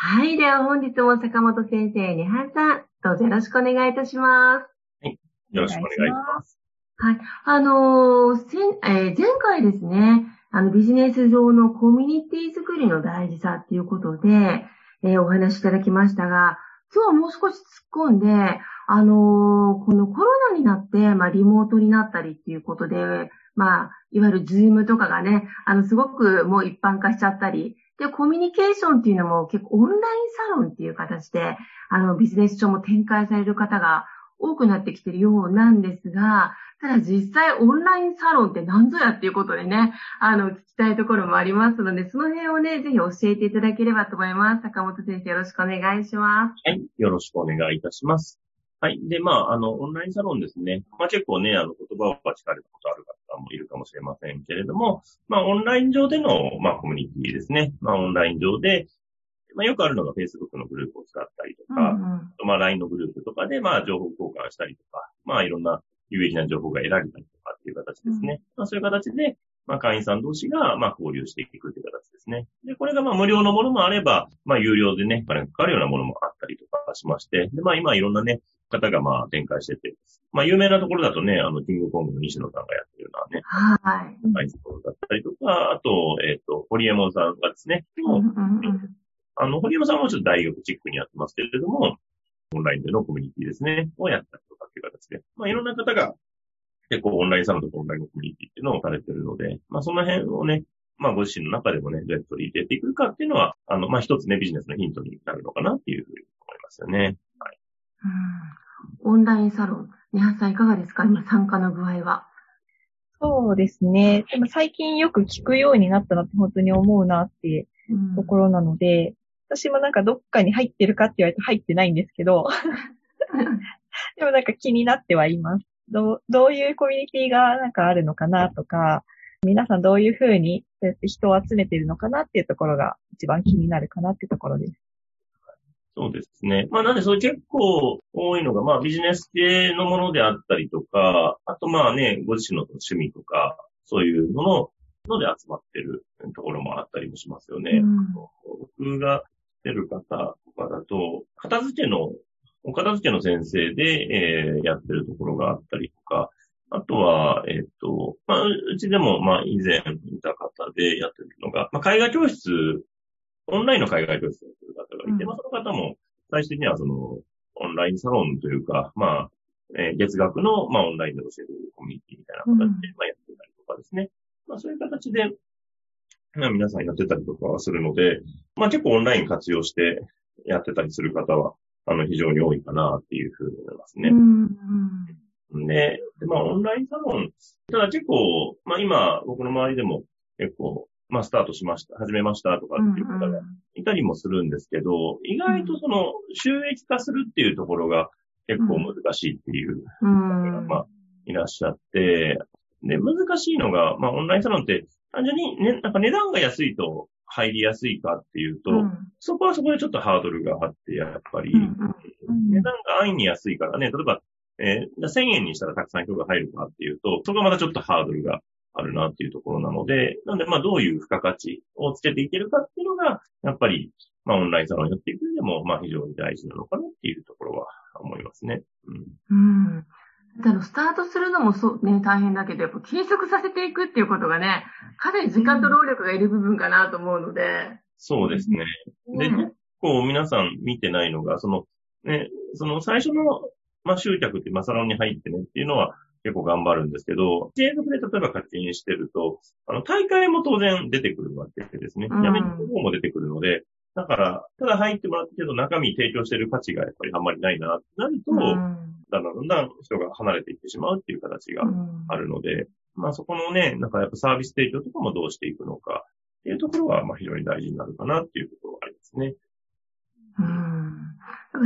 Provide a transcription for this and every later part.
はい。では本日も坂本先生、ねはさん、どうぞよろしくお願いいたします。はい。よろしくお願いします。はい。あのー、えー、前回ですね、あの、ビジネス上のコミュニティ作りの大事さっていうことで、えー、お話しいただきましたが、今日はもう少し突っ込んで、あのー、このコロナになって、まあ、リモートになったりっていうことで、まあ、いわゆるズームとかがね、あの、すごくもう一般化しちゃったり、で、コミュニケーションっていうのも結構オンラインサロンっていう形で、あの、ビジネス上も展開される方が多くなってきてるようなんですが、ただ実際オンラインサロンって何ぞやっていうことでね、あの、聞きたいところもありますので、その辺をね、ぜひ教えていただければと思います。坂本先生よろしくお願いします。はい、よろしくお願いいたします。はい。で、まあ、あの、オンラインサロンですね。まあ、結構ね、あの、言葉を聞かれたことある方もいるかもしれませんけれども、まあ、オンライン上での、まあ、コミュニティですね。まあ、オンライン上で、まあ、よくあるのが Facebook のグループを使ったりとか、うんうん、まあ、LINE のグループとかで、まあ、情報交換したりとか、まあ、いろんな有益な情報が得られたりとかっていう形ですね。うん、まあ、そういう形で、まあ、会員さん同士が、まあ、交流していくという形ですね。で、これが、まあ、無料のものもあれば、まあ、有料でね、お金がかかるようなものもあったりとかしまして、で、まあ、今いろんなね、方がまあ展開してて、まあ有名なところだとね、あの、キングコングの西野さんがやってるようなね、はい。はい。ところだったりとか、あと、えっ、ー、と、堀山さんがですね、あの、堀山さんはちょっと大学チックにやってますけれども、オンラインでのコミュニティですね、をやったりとかっていう形で、まあいろんな方が結構オンラインサロンとかオンラインコミュニティっていうのをされてるので、まあその辺をね、まあご自身の中でもね、どうやって取り入れていくかっていうのは、あの、まあ一つね、ビジネスのヒントになるのかなっていうふうに思いますよね。はい。オンラインサロン、ニハさんいかがですか？今参加の具合は。そうですね。でも最近よく聞くようになったなって本当に思うなっていうところなので、うん、私もなんかどっかに入ってるかって言われて入ってないんですけど、でもなんか気になってはいます。どう、どういうコミュニティがなんかあるのかなとか、皆さんどういうふうに人を集めてるのかなっていうところが一番気になるかなっていうところです。そうですね。まあなんでそれ結構多いのが、まあビジネス系のものであったりとか、あとまあね、ご自身の趣味とか、そういうのの、ので集まってるところもあったりもしますよね。うん、僕が来てる方とかだと、片付けの、お片付けの先生で、えー、やってるところがあったりとか、あとは、えっ、ー、と、まあ、うちでも、まあ、以前いた方でやってるのが、まあ、絵画教室オンラインの海外教室をする方がいて、うん、まあ、その方も、最終的にはその、オンラインサロンというか、まあ、えー、月額の、まあ、オンラインで教えるコミュニティみたいな形で、まあ、やってたりとかですね。まあ、そういう形で、まあ、皆さんやってたりとかするので、まあ、結構オンライン活用してやってたりする方は、あの、非常に多いかなっていうふうに思いますね。うん、で、でまあ、オンラインサロン、ただ結構、まあ、今、僕の周りでも結構、まあ、スタートしました、始めましたとかっていう方がいたりもするんですけど、意外とその収益化するっていうところが結構難しいっていう方が、まあ、いらっしゃって、で、難しいのが、まあ、オンラインサロンって単純にね、なんか値段が安いと入りやすいかっていうと、うん、そこはそこでちょっとハードルがあって、やっぱり、値段が安易に安いからね、例えば、えー、1000円にしたらたくさん人が入るかっていうと、そこはまたちょっとハードルがあるなっていうところなので、なんでまあどういう付加価値をつけていけるかっていうのが、やっぱり、まあオンラインサロンやっていく上でも、まあ非常に大事なのかなっていうところは思いますね。うん。うんあの、スタートするのもそうね、大変だけど、やっぱ継続させていくっていうことがね、かなり時間と労力がいる部分かなと思うので。そうですね。で、構皆さん見てないのが、その、ね、その最初の、まあ、集客ってマサロンに入ってねっていうのは結構頑張るんですけど、継続で例えば課金してると、あの、大会も当然出てくるわけですね。やめる方も出てくるので、だから、ただ入ってもらったけど中身提供してる価値がやっぱりあんまりないななると、だんだんだんだん人が離れていってしまうっていう形があるので、まあそこのね、なんかやっぱサービス提供とかもどうしていくのかっていうところは、まあ非常に大事になるかなっていうところがありますね。うん。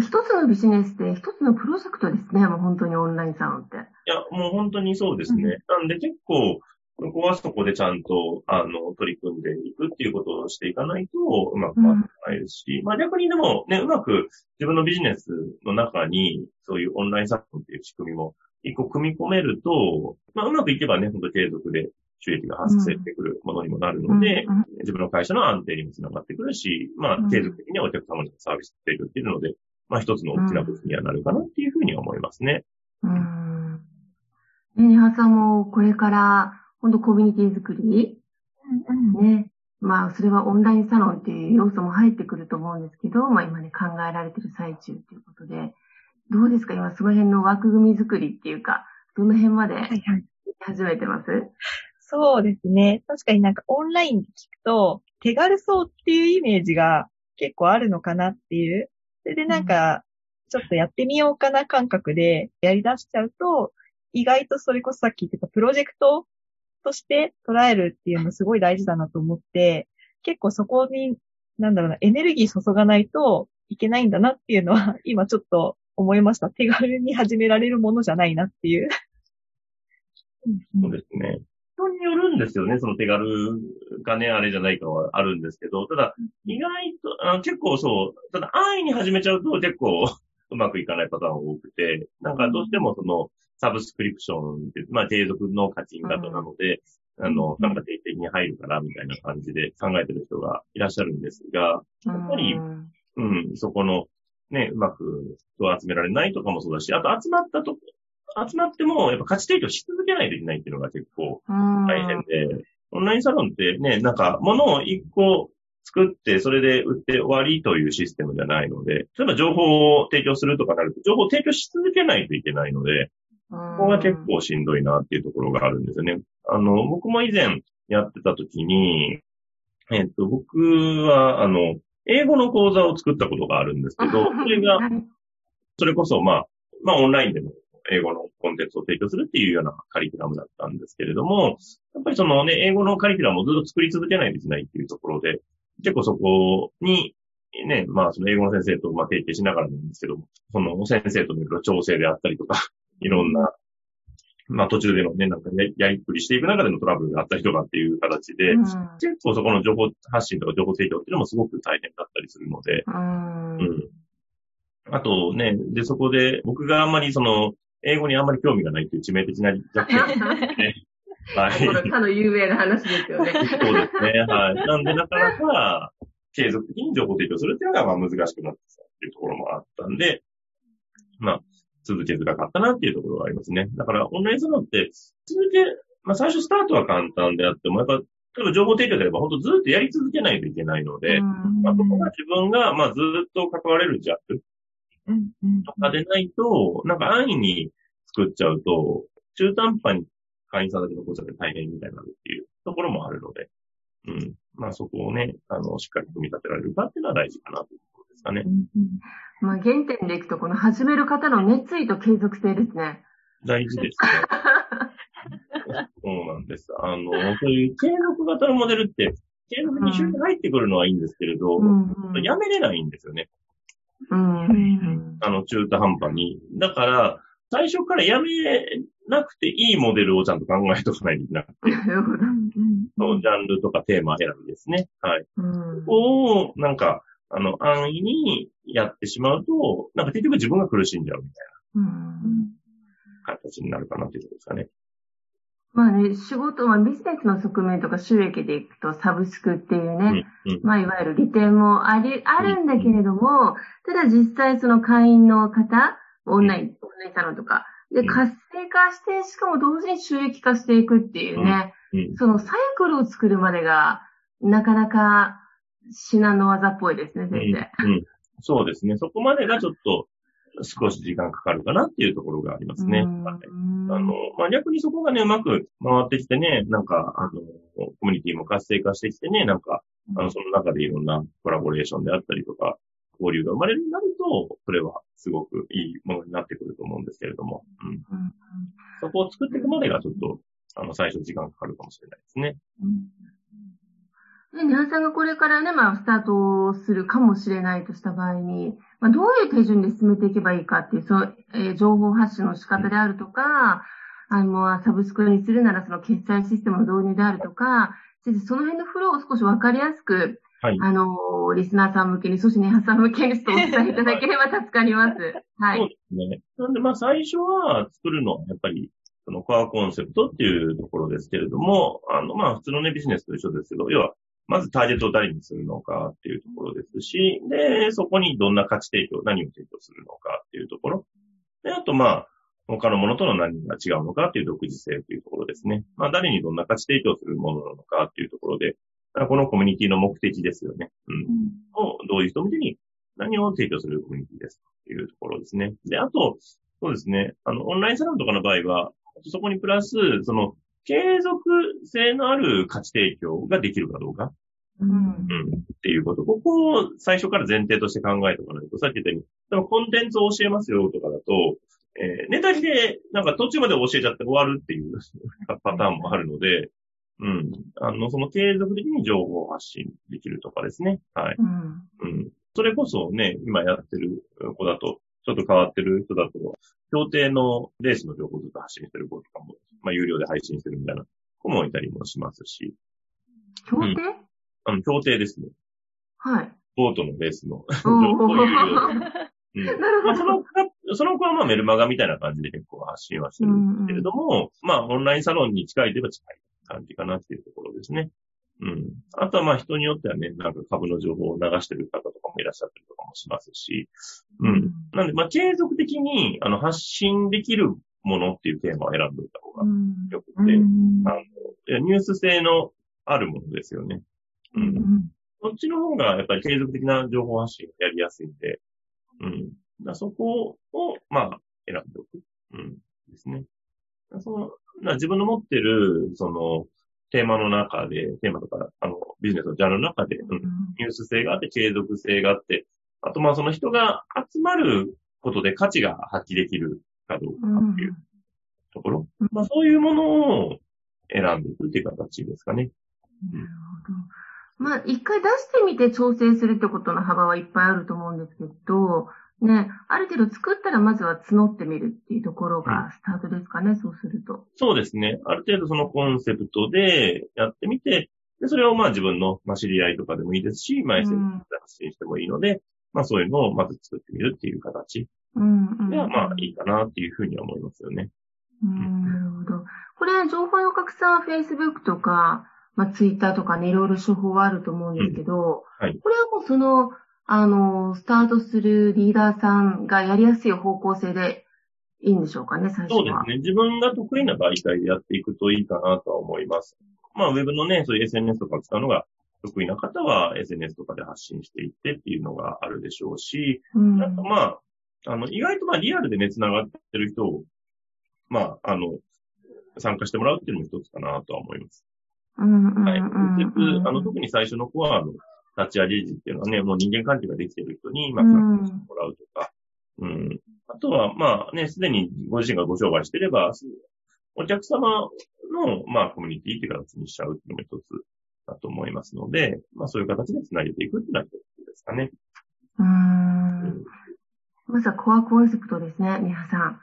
一つのビジネスで一つのプロジェクトですね、もう本当にオンラインサロンって。いや、もう本当にそうですね。うん、なんで結構、そこはそこでちゃんと、あの、取り組んでいくっていうことをしていかないと、うまくいかないですし、うん、まあ逆にでもね、うまく自分のビジネスの中に、そういうオンラインサロンっていう仕組みも一個組み込めると、まあうまくいけばね、本当継続で収益が発生してくるものにもなるので、うん、自分の会社の安定にもつながってくるし、まあ継続的にお客様にサービス提供っていうので、まあ一つの大きな武器にはなるかなっていうふうに思いますね。うん。ね、ニハさんもこれから本当コミュニティ作り、うんうん、ね。まあ、それはオンラインサロンっていう要素も入ってくると思うんですけど、まあ今ね、考えられてる最中っていうことで、どうですか？今その辺の枠組み作りっていうか、どの辺まで始めてます、はいはい、そうですね。確かになんかオンラインで聞くと、手軽そうっていうイメージが結構あるのかなっていう。それでなんか、ちょっとやってみようかな感覚でやり出しちゃうと、意外とそれこそさっき言ってたプロジェクトとして捉えるっていうのすごい大事だなと思って、結構そこに、なんだろうな、エネルギー注がないといけないんだなっていうのは、今ちょっと思いました。手軽に始められるものじゃないなっていう。そうですね。人によるんですよね、その手軽かね、あれじゃないかはあるんですけど、ただ、意外と、あ結構そう、ただ安易に始めちゃうと結構 うまくいかないパターン多くて、なんかどうしてもその、サブスクリプションって、まあ、継続の課金型なので、うん、あの、なんか定期的に入るから、みたいな感じで考えてる人がいらっしゃるんですが、やっぱり、うん、うん、そこの、ね、うまく人を集められないとかもそうだし、あと集まったと、集まっても、やっぱ価値提供し続けないといけないっていうのが結構大変で、オンラインサロンってね、なんか、物を一個作って、それで売って終わりというシステムじゃないので、例えば情報を提供するとかなると、情報を提供し続けないといけないので、ここが結構しんどいなっていうところがあるんですよね。あの、僕も以前やってた時に、えっと、僕は、あの、英語の講座を作ったことがあるんですけど、それが、それこそ、まあ、まあ、オンラインでも英語のコンテンツを提供するっていうようなカリキュラムだったんですけれども、やっぱりそのね、英語のカリキュラムをずっと作り続けないといけないっていうところで、結構そこに、ね、まあその英語の先生とまあ提携しながらなんですけども、その先生との調整であったりとか、いろんな、まあ途中でのね、なんかね、やりくりしていく中でのトラブルがあったりとかっていう形で、うん、結構そこの情報発信とか情報提供っていうのもすごく大変だったりするので、うん、うん。あとね、で、そこで僕があんまりその、英語にあんまり興味がないっていう致命的な弱点ね。はい。このかの有名な話ですよね。そうですね。はい。なんでなかなか継続的に情報提供するっていうのがまあ難しくなってきたっていうところもあったんで、まあ、続けづらかったなっていうところがありますね。だから、オンラインサロンって、続け、まあ、最初スタートは簡単であっても、やっぱ、例えば情報提供であれば、本当ずっとやり続けないといけないので、まあ、ここが自分が、まあ、ずっと関われるジャックとかでないと、なんか安易に作っちゃうと、中途半端に会員さんだけ残っちゃって大変みたいになるっていうところもあるので、うん。まあそこをね、あの、しっかり組み立てられるかっていうのは大事かなというところですかね。うんまあ、原点でいくと、この始める方の熱意と継続性ですね。大事ですね。そうなんです。あの、そういう継続型のモデルって、継続に収入入ってくるのはいいんですけれど、うん、やめれないんですよね。うん、あの、中途半端に。だから、最初からやめなくていいモデルをちゃんと考えとかないといけなくて。そのジャンルとかテーマ選びですね。はい。うん、を、なんか、あの、安易にやってしまうと、なんか結局自分が苦しんじゃうみたいな、形になるかなということですかね。まあね、仕事、まあビジネスの側面とか収益でいくとサブスクっていうね、うんうん、まあいわゆる利点もあり、あるんだけれども、ただ実際その会員の方、オンライン、オンラインサロンとか、で、活性化して、しかも同時に収益化していくっていうね、そのサイクルを作るまでが、なかなか至難の技っぽいですね、全然。うん。うん。そうですね。そこまでがちょっと少し時間かかるかなっていうところがありますね。うん。はい。あの、まあ、逆にそこがね、うまく回ってきてね、なんか、あの、コミュニティも活性化してきてね、なんか、あの、その中でいろんなコラボレーションであったりとか、交流が生まれるようになると、それはすごくいいものになってくると思うんですけれども、うん。うんそこを作っていくまでがちょっと、あの、最初時間かかるかもしれないですね。で、ニャンさんがこれからね、まあ、スタートするかもしれないとした場合に、まあ、どういう手順で進めていけばいいかっていう、その、えー情報発信の仕方であるとか、あの、まあサブスクにするならその決済システムの導入であるとか、先生その辺のフローを少しわかりやすく、はい。あの、リスナーさん向けに、そしてネハさん向けにちょっとお伝えいただければ助かります。はい。そうですね。なんで、まあ、最初は作るのは、やっぱり、そのコアコンセプトっていうところですけれども、あの、まあ、普通のね、ビジネスと一緒ですけど、要は、まずターゲットを誰にするのかっていうところですし、で、そこにどんな価値提供、何を提供するのかっていうところ。で、あと、まあ、他のものとの何が違うのかっていう独自性っていうところですね。まあ、誰にどんな価値提供するものなのかっていうところで、このコミュニティの目的ですよね。うん。をどういう人向けに何を提供するコミュニティですというところですね。で、あと、そうですね、あの、オンラインサロンとかの場合は、そこにプラス、その、継続性のある価値提供ができるかどうか、うんうん、っていうこと。ここを最初から前提として考えておかないと、さっき言ったように、コンテンツを教えますよとかだと、えーネタで、なんか途中まで教えちゃって終わるっていう パターンもあるので、うん。あの、その継続的に情報発信できるとかですね。はい。うんうん。それこそね、今やってる子だと、ちょっと変わってる人だと、協定のレースの情報をずっと発信してる子とかも、まあ、有料で配信してるみたいな子もいたりもしますし、協定、あの、協定ですね。はい。ボートのレースの。うん なるほど。まあその子、その子はまあメルマガみたいな感じで結構発信はしてるんですけれども、まあオンラインサロンに近いといえば近い感じかなっていうところですね。うん。あとはまあ人によってはね、なんか株の情報を流してる方とかもいらっしゃったりとかもしますし、うん。なんでまあ継続的にあの発信できるものっていうテーマを選んでおいた方がうんよくて、うんあのニュース性のあるものですよね。う。うんんそっちの方がやっぱり継続的な情報発信やりやすいんで、うん。だそこを、まあ、選んでおく。うん。ですね。その、自分の持ってる、その、テーマの中で、テーマとか、あの、ビジネスのジャンルの中で、うん、ニュース性があって、継続性があって、あと、まあ、その人が集まることで価値が発揮できるかどうかうんっていうところ。うんまあ、そういうものを選んでいくっていう形ですかね。なるほど。まあ、一回出してみて調整するってことの幅はいっぱいあると思うんですけど、ね、ある程度作ったらまずは募ってみるっていうところがスタートですかね、そうすると。そうですね。ある程度そのコンセプトでやってみて、でそれをまあ自分の、まあ、知り合いとかでもいいですし、まあ、うん SNS で発信してもいいので、まあそういうのをまず作ってみるっていう形うん、うん。ではまあいいかなっていうふうに思いますよね。うん、なるほど。これ、情報の拡散は Facebook とか、まあ、Twitter とかね、いろいろ手法はあると思うん。ですけど、うん。はいこれはもうその、あの、スタートするリーダーさん。がやりやすい方向性でいいん。でしょうかね、最初は。そうですね。自分が得意な媒体でやっていくといいかなとは思います。まあウェブのね、そういう SNS とか使うのが得意な方は SNS とかで発信していってっていうのがあるでしょうし、うん。あとまあ、あの、意外とまあリアルでね、繋がってる人を、まあ、あの、参加してもらうっていうのも一つかなとは思います。うん、うん、はい。うん直接うん。あの、特に最初のコアの立ち上げ時っていうのはね、もう人間関係ができている人に、まあ、うん参加してもらうとか、うん。あとは、まあね、すでにご自身がご商売してれば、お客様の、まあ、コミュニティっていう形にしちゃうっていうのも一つだと思いますので、まあ、そういう形で繋げていくっていうのは一つですかね。うー。うんまずはコアコンセプトですね、ニハさん。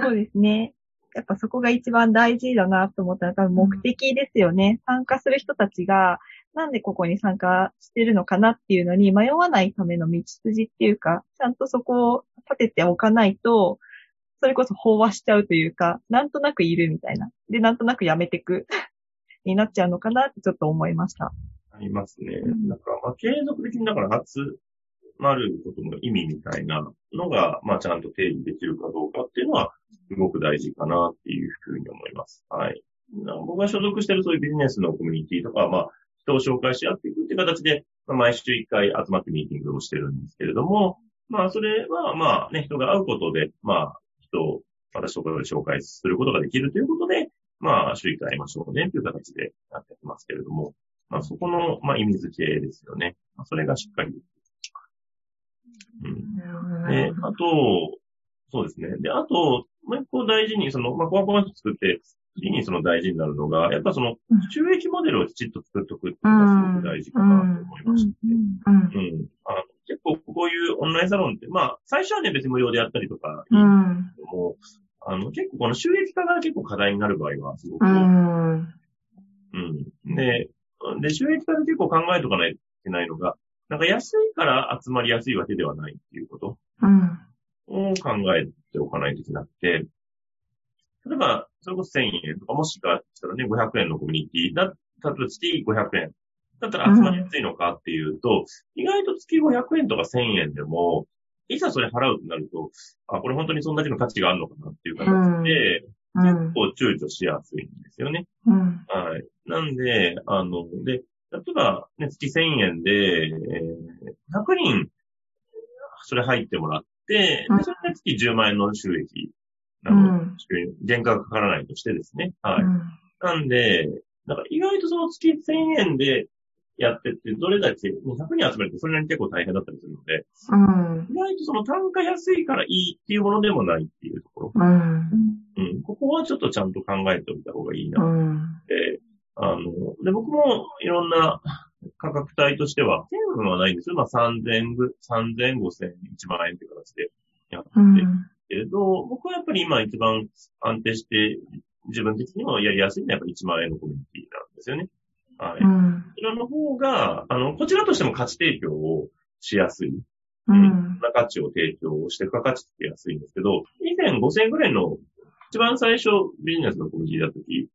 そうですね。やっぱそこが一番大事だなと思ったら多分目的ですよね。参加する人たちがなんでここに参加してるのかなっていうのに迷わないための道筋っていうか、ちゃんとそこを立てておかないと、それこそ飽和しちゃうというか、なんとなくいるみたいな。で、なんとなくやめてく になっちゃうのかなってちょっと思いました。ありますね。うんなんか、まあ、継続的にだから集まることの意味みたいなのが、まあ、ちゃんと定義できるかどうかっていうのは、すごく大事かなっていうふうに思います。はい。僕が所属してるそういうビジネスのコミュニティとかは、まあ、人を紹介し合っていくっていう形で、まあ毎週1回集まってミーティングをしてるんですけれども、まあそれはまあね、人が会うことで、まあ人を私とかで紹介することができるということで、まあ週1回会いましょうねという形でやってますけれども、まあそこの、まあ意味付けですよね。まあ、それがしっかり。うん。で、あと、そうですね。で、あと、もう一個大事に、その、まあ、コアコア作って、次にその大事になるのが、やっぱその、収益モデルをきちっと作っておくっていうのがすごく大事かなと思いまして。うん。うん、結構こういうオンラインサロンって、まあ、最初はね、別に無料でやったりとかいいんも、あの、結構この収益化が結構課題になる場合はすごく、うん。うん。で、で、収益化で結構考えとかないといけないのが、なんか安いから集まりやすいわけではないっていうこと。うん。を考えておかないといけなくて、例えば、それこそ1000円とか、もしかしたらね、500円のコミュニティだ、例えば月500円だったら集まりやすいのかっていうと、うん、意外と月500円とか1000円でも、いざそれ払うとなると、あ、これ本当にそんだけの価値があるのかなっていう形で、うん、結構躊躇しやすいんですよね。うん、はい。なんで、あの、で、例えば、ね、月1000円で、えー、100人、それ入ってもらって、うん、それで月10万円の収益なの、うん、原価がかからないとしてですね。はい。うん、なんで、だから意外とその月1000円でやってって、どれだけ、100人集めるとそれなりに結構大変だったりするので、うん、意外とその単価安いからいいっていうものでもないっていうところ。うん。うん、ここはちょっとちゃんと考えておいた方がいいな。うん、で、あの、で、僕もいろんな価格帯としては、1000はないんですよ。まあ3000、3000、5000、1万円って形でやってけれど、僕はやっぱり今一番安定して、自分的にもやりやすいのはやっぱ1万円のコミュニティなんですよね。はい。うん、そちらの方が、あの、こちらとしても価値提供をしやすい。うん。な価値を提供して付加価値つけやすいんですけど、以前5000円ぐらいの、一番最初ビジネスのコミュニティだった時、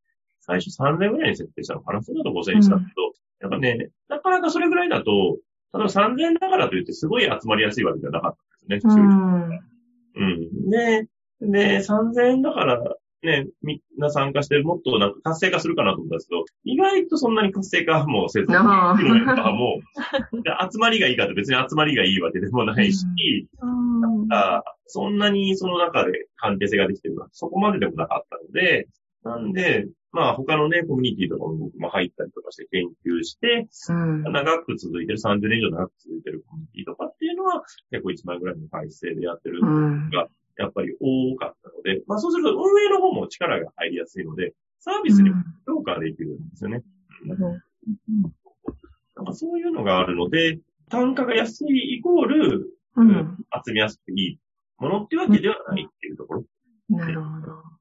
最初3000円ぐらいに設定したのかな。それだと5000円したけど、やっぱね、なかなかそれぐらいだと、例えば3000円だからといってすごい集まりやすいわけじゃなかったんですね、うん。うん。で、で、3000円だからね、みんな参加してもっとなんか活性化するかなと思ったんですけど、意外とそんなに活性化もせず、もう、集まりがいいかって別に集まりがいいわけでもないし、うん、なんかそんなにその中で関係性ができてるのはそこまででもなかったので、なんで、まあ他のね、コミュニティとかも僕も入ったりとかして研究して、うん、長く続いてる、30年以上長く続いてるコミュニティとかっていうのは、結構1万円ぐらいの体制でやってるのが、やっぱり多かったので、まあそうすると運営の方も力が入りやすいので、サービスにも評価できるんですよね。うん、なんかそういうのがあるので、単価が安いイコール、うん、集めやすくいいものっていうわけではないっていうところ。なるほど。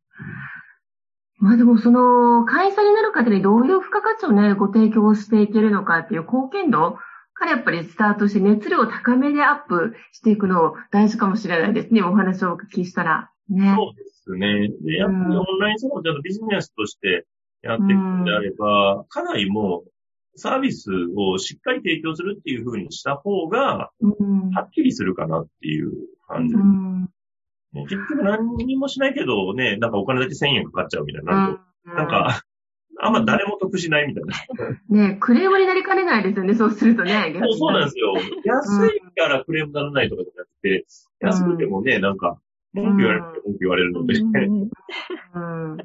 まあでもその、会社になる方にどういう付加価値をね、ご提供していけるのかっていう貢献度からやっぱりスタートして熱量を高めでアップしていくの大事かもしれないですね。お話をお聞きしたら。ね。そうですね。で、やっぱりオンラインサロンちゃんとビジネスとしてやっていくのであれば、うん、かなりもうサービスをしっかり提供するっていう風にした方が、はっきりするかなっていう感じ。うん結局何にもしないけどね、なんかお金だけ1000円かかっちゃうみたいな。うん、なんか、あんま誰も得しないみたいな。ねクレームになりかねないですよね、そうするとね。そうそうなんですよ。安いからクレームならないとかじゃなくて、うん、安くてもね、なんか、文句言われる文句言われるので。うん。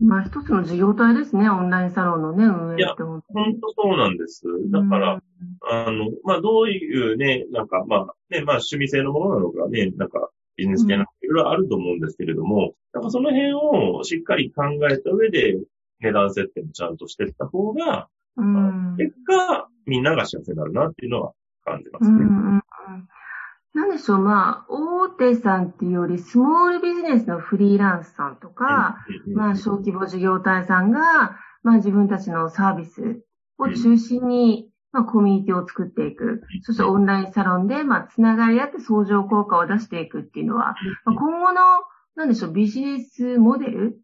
まあ一つの事業体ですね、オンラインサロンのね、運営って。いや、本当そうなんです。だから、あの、まあどういうね、なんか、まあね、まあ趣味性のものなのかね、なんか、ビジネス系のいろいろあると思うんですけれども、やっぱその辺をしっかり考えた上で、値段設定もちゃんとしていった方が、うん、結果、みんなが幸せになるなっていうのは感じますね。なんでしょう、まあ、大手さんっていうより、スモールビジネスのフリーランスさんとか、まあ、小規模事業体さんが、まあ、自分たちのサービスを中心に、まあ、コミュニティを作っていく。そしてオンラインサロンで、まあ、つながり合って相乗効果を出していくっていうのは、まあ、今後の、なんでしょう、ビジネスモデル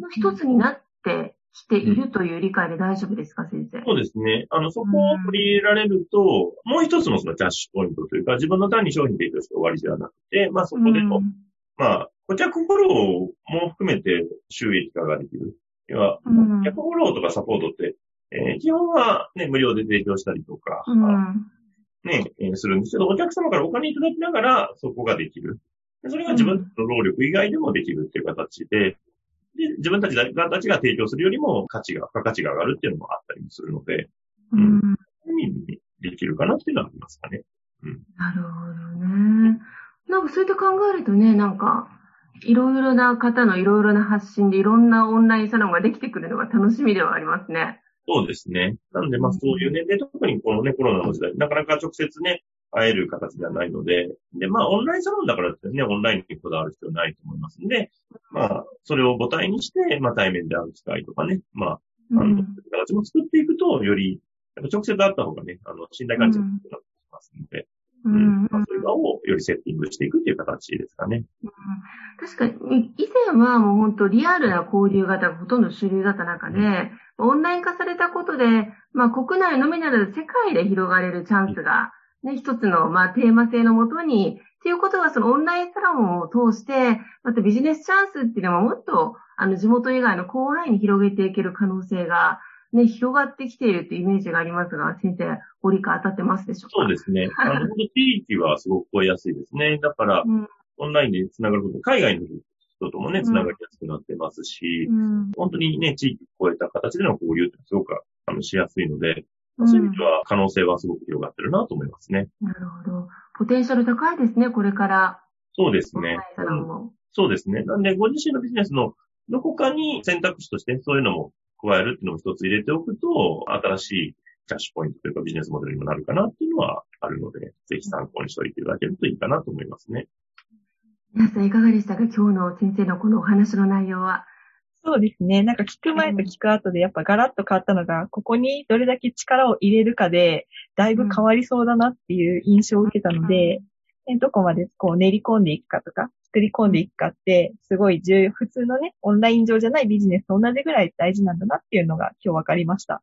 の一つになってきているという理解で大丈夫ですか、先生？そうですね。あの、そこを取り入れられると、もう一つのそのキャッシュポイントというか、自分の単に商品提供して終わりではなくて、まあそこでの、まあ、顧客フォローも含めて収益化ができる。要は、顧客フォローとかサポートって、えー、基本はね、無料で提供したりとか、うん。ね、えーするんですけど、お客様からお金いただきながら、そこができる。でそれが自分の労力以外でもできるっていう形で、で、自分たちがたちが提供するよりも価値が、付加価値が上がるっていうのもあったりもするので、うん。そういう意味にできるかなっていうのはありますかね。なるほどね。なんかそうやって考えるとね、なんか、いろいろな方のいろいろな発信でいろんなオンラインサロンができてくるのが楽しみではありますね。そうですね。なんで、まあそういうね、で、特にこのね、コロナの時代、なかなか直接ね、会える形ではないので、で、まあオンラインサロンだからってね、オンラインにこだわる必要ないと思いますんで、まあ、それを母体にして、まあ対面で会う機会とかね、まあ、あの、うん。形も作っていくと、より、やっぱ直接会った方がね、あの、信頼感じが強くなってきますので、ううんん。まあ、そういう場をよりセッティングしていくっていう形ですかね。確かに、以前はもう本当リアルな交流型がほとんど主流だった中で、オンライン化されたことで、まあ国内のみならず世界で広がれるチャンスが、ね、一つの、まあテーマ性のもとに、っていうことはそのオンラインサロンを通して、またビジネスチャンスっていうのはもっと、あの地元以外の広範囲に広げていける可能性が、ね、広がってきているっていうイメージがありますが、先生、ご理解当たってますでしょうか？そうですね。あの、地域はすごく超えやすいですね。だから、うんオンラインで繋がること、海外の人ともね、繋がりやすくなってますし、うん本当にね、地域を超えた形での交流ってすごくあのしやすいので、うんそういう意味では可能性はすごく広がってるなと思いますね。なるほど。ポテンシャル高いですね、これから。そうですね。そうですね。なんで、ご自身のビジネスのどこかに選択肢としてそういうのも加えるっていうのも一つ入れておくと、新しいキャッシュポイントというかビジネスモデルにもなるかなっていうのはあるので、ぜひ参考にしておいていただけるといいかなと思いますね。皆さんいかがでしたか？今日の先生のこのお話の内容は。そうですね。なんか聞く前と聞く後でやっぱガラッと変わったのが、ここにどれだけ力を入れるかで、だいぶ変わりそうだなっていう印象を受けたので、ねどこまでこう練り込んでいくかとか、作り込んでいくかって、すごい重要、普通のね、オンライン上じゃないビジネスと同じぐらい大事なんだなっていうのが今日分かりました。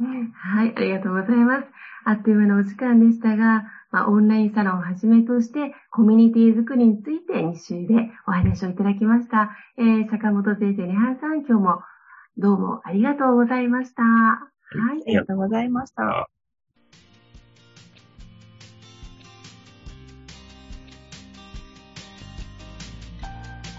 はい、ありがとうございます。あっという間のお時間でしたが、まあ、オンラインサロンをはじめとして、コミュニティ作りについて2週でお話をいただきました。えー、坂本先生、ネハンさん、今日もどうもありがとうございました。はいあ。りがとうございました。